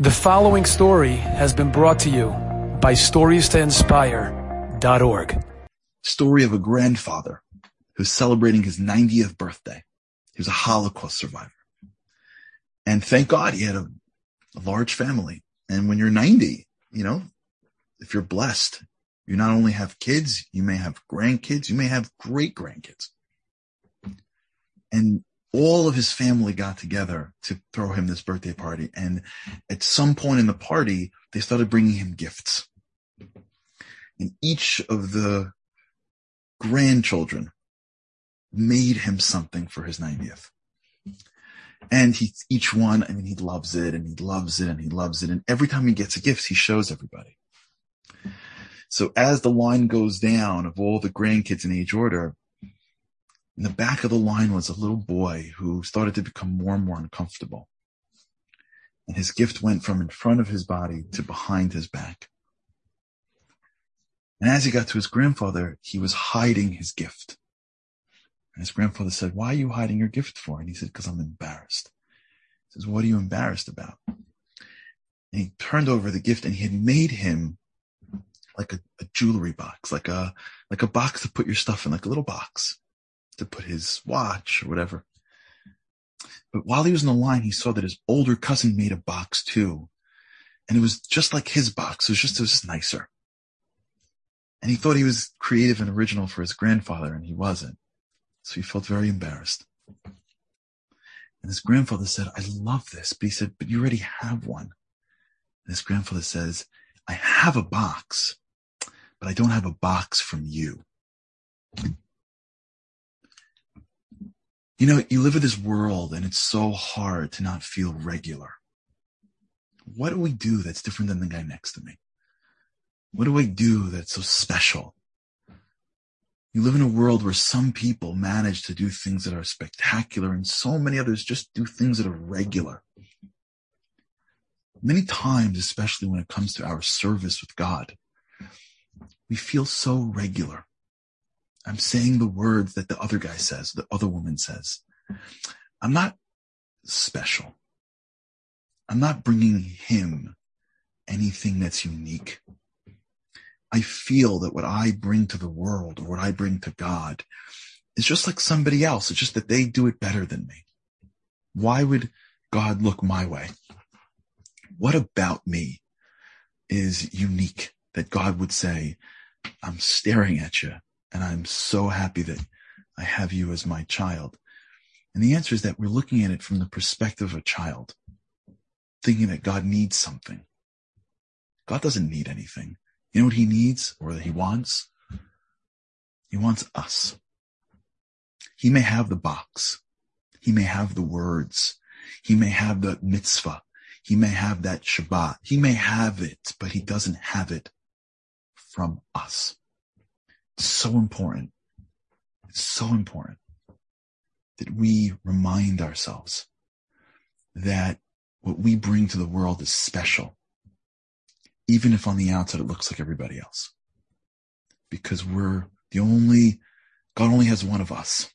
The following story has been brought to you by StoriesToInspire.org. Story of a grandfather who's celebrating his 90th birthday. He was a Holocaust survivor. And thank God he had a, a large family. And when you're 90, you know, if you're blessed, you not only have kids, you may have grandkids, you may have great grandkids. And all of his family got together to throw him this birthday party. And at some point in the party, they started bringing him gifts. And each of the grandchildren made him something for his 90th. And he, each one, I mean, he loves it and he loves it and he loves it. And every time he gets a gift, he shows everybody. So as the line goes down of all the grandkids in age order, in the back of the line was a little boy who started to become more and more uncomfortable. And his gift went from in front of his body to behind his back. And as he got to his grandfather, he was hiding his gift. And his grandfather said, why are you hiding your gift for? And he said, because I'm embarrassed. He says, what are you embarrassed about? And he turned over the gift and he had made him like a, a jewelry box, like a, like a box to put your stuff in, like a little box to put his watch or whatever. But while he was in the line, he saw that his older cousin made a box too. And it was just like his box. It was just, it was nicer. And he thought he was creative and original for his grandfather and he wasn't. So he felt very embarrassed. And his grandfather said, I love this. But he said, but you already have one. And his grandfather says, I have a box, but I don't have a box from you. You know, you live in this world and it's so hard to not feel regular. What do we do that's different than the guy next to me? What do I do that's so special? You live in a world where some people manage to do things that are spectacular and so many others just do things that are regular. Many times, especially when it comes to our service with God, we feel so regular. I'm saying the words that the other guy says, the other woman says. I'm not special. I'm not bringing him anything that's unique. I feel that what I bring to the world or what I bring to God is just like somebody else. It's just that they do it better than me. Why would God look my way? What about me is unique that God would say, I'm staring at you and I'm so happy that I have you as my child. And the answer is that we're looking at it from the perspective of a child, thinking that God needs something. God doesn't need anything. You know what he needs or that he wants? He wants us. He may have the box. He may have the words. He may have the mitzvah. He may have that Shabbat. He may have it, but he doesn't have it from us so important. It's so important that we remind ourselves that what we bring to the world is special, even if on the outside it looks like everybody else. Because we're the only, God only has one of us.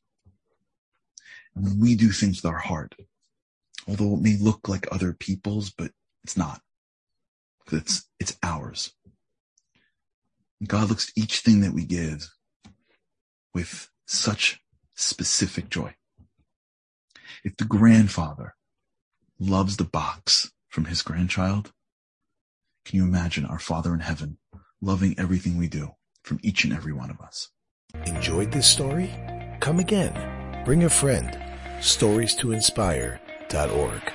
And when we do things with our heart, although it may look like other people's, but it's not. It's, it's ours. God looks at each thing that we give with such specific joy. If the grandfather loves the box from his grandchild, can you imagine our Father in heaven loving everything we do from each and every one of us? Enjoyed this story? Come again. Bring a friend. Stories to inspire.org.